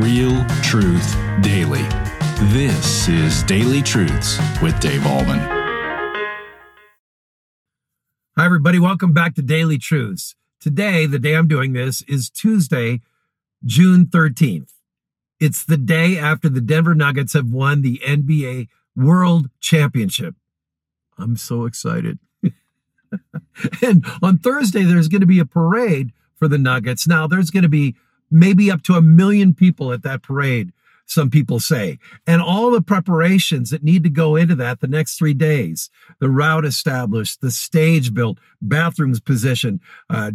Real truth daily. This is Daily Truths with Dave Ahlman. Hi, everybody. Welcome back to Daily Truths. Today, the day I'm doing this is Tuesday, June 13th. It's the day after the Denver Nuggets have won the NBA World Championship. I'm so excited. and on Thursday, there's going to be a parade for the Nuggets. Now, there's going to be maybe up to a million people at that parade, some people say. And all the preparations that need to go into that the next three days the route established, the stage built, bathrooms positioned, uh,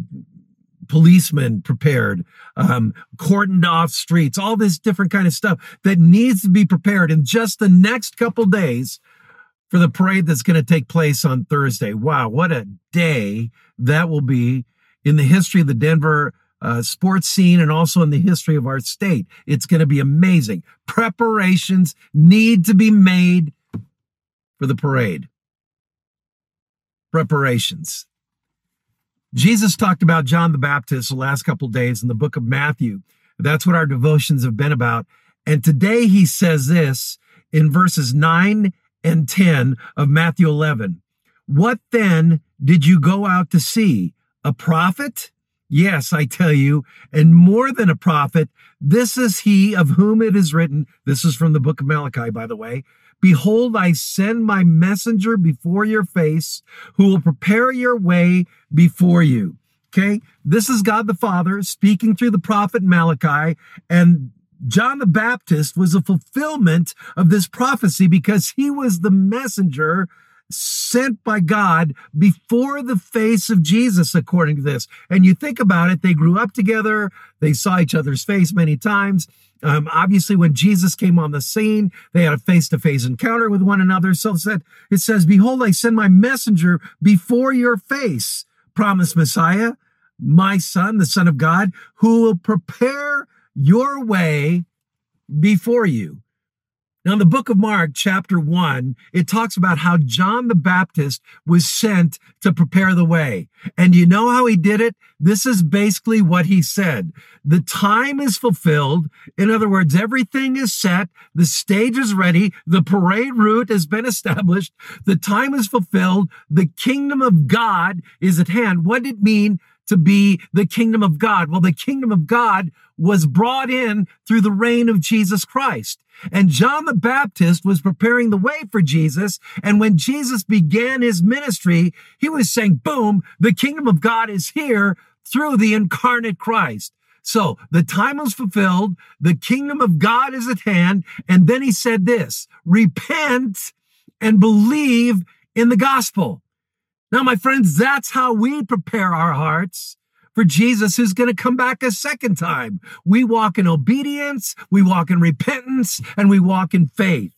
policemen prepared, um, cordoned off streets, all this different kind of stuff that needs to be prepared in just the next couple days for the parade that's going to take place on Thursday. Wow, what a day that will be in the history of the Denver uh, sports scene and also in the history of our state. It's going to be amazing. Preparations need to be made for the parade. Preparations. Jesus talked about John the Baptist the last couple days in the book of Matthew. That's what our devotions have been about. And today he says this in verses 9 and 10 of Matthew 11. What then did you go out to see? A prophet? Yes, I tell you, and more than a prophet, this is he of whom it is written. This is from the book of Malachi, by the way. Behold, I send my messenger before your face who will prepare your way before you. Okay. This is God the Father speaking through the prophet Malachi and John the Baptist was a fulfillment of this prophecy because he was the messenger sent by God before the face of Jesus, according to this. And you think about it, they grew up together, they saw each other's face many times. Um, obviously, when Jesus came on the scene, they had a face to face encounter with one another. So said, it says, Behold, I send my messenger before your face, promised Messiah, my son, the Son of God, who will prepare your way before you. Now, in the book of Mark, chapter one, it talks about how John the Baptist was sent to prepare the way. And you know how he did it? This is basically what he said. The time is fulfilled. In other words, everything is set. The stage is ready. The parade route has been established. The time is fulfilled. The kingdom of God is at hand. What did it mean to be the kingdom of God? Well, the kingdom of God was brought in through the reign of Jesus Christ. And John the Baptist was preparing the way for Jesus. And when Jesus began his ministry, he was saying, boom, the kingdom of God is here through the incarnate Christ. So the time was fulfilled. The kingdom of God is at hand. And then he said this, repent and believe in the gospel. Now, my friends, that's how we prepare our hearts for Jesus who's going to come back a second time. We walk in obedience, we walk in repentance, and we walk in faith.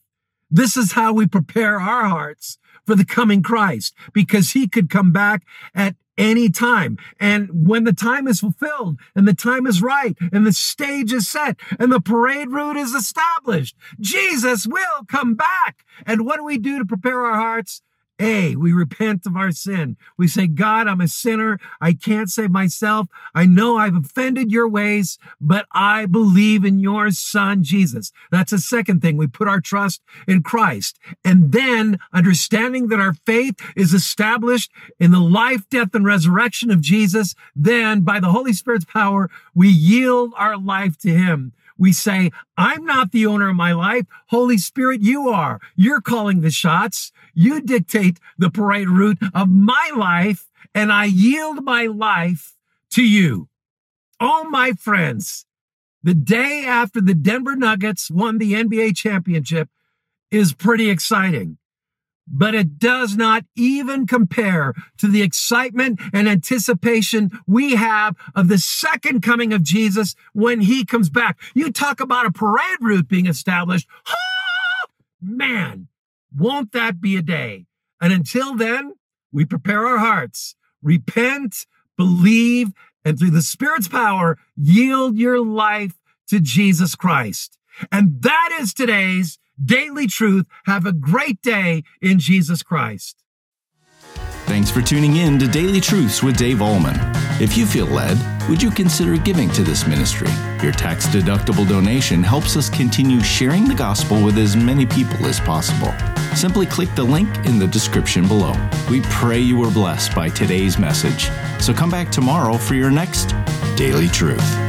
This is how we prepare our hearts for the coming Christ because he could come back at any time. And when the time is fulfilled and the time is right and the stage is set and the parade route is established, Jesus will come back. And what do we do to prepare our hearts? A, we repent of our sin. We say, God, I'm a sinner. I can't save myself. I know I've offended your ways, but I believe in your son, Jesus. That's the second thing. We put our trust in Christ. And then understanding that our faith is established in the life, death, and resurrection of Jesus, then by the Holy Spirit's power, we yield our life to him. We say, I'm not the owner of my life. Holy Spirit, you are. You're calling the shots. You dictate the parade route of my life, and I yield my life to you. Oh, my friends, the day after the Denver Nuggets won the NBA championship is pretty exciting but it does not even compare to the excitement and anticipation we have of the second coming of Jesus when he comes back. You talk about a parade route being established. Man, won't that be a day? And until then, we prepare our hearts, repent, believe, and through the Spirit's power, yield your life to Jesus Christ. And that is today's daily truth. Have a great day in Jesus Christ. Thanks for tuning in to Daily Truths with Dave Ahlman. If you feel led, would you consider giving to this ministry? Your tax deductible donation helps us continue sharing the gospel with as many people as possible. Simply click the link in the description below. We pray you were blessed by today's message. So come back tomorrow for your next Daily Truth.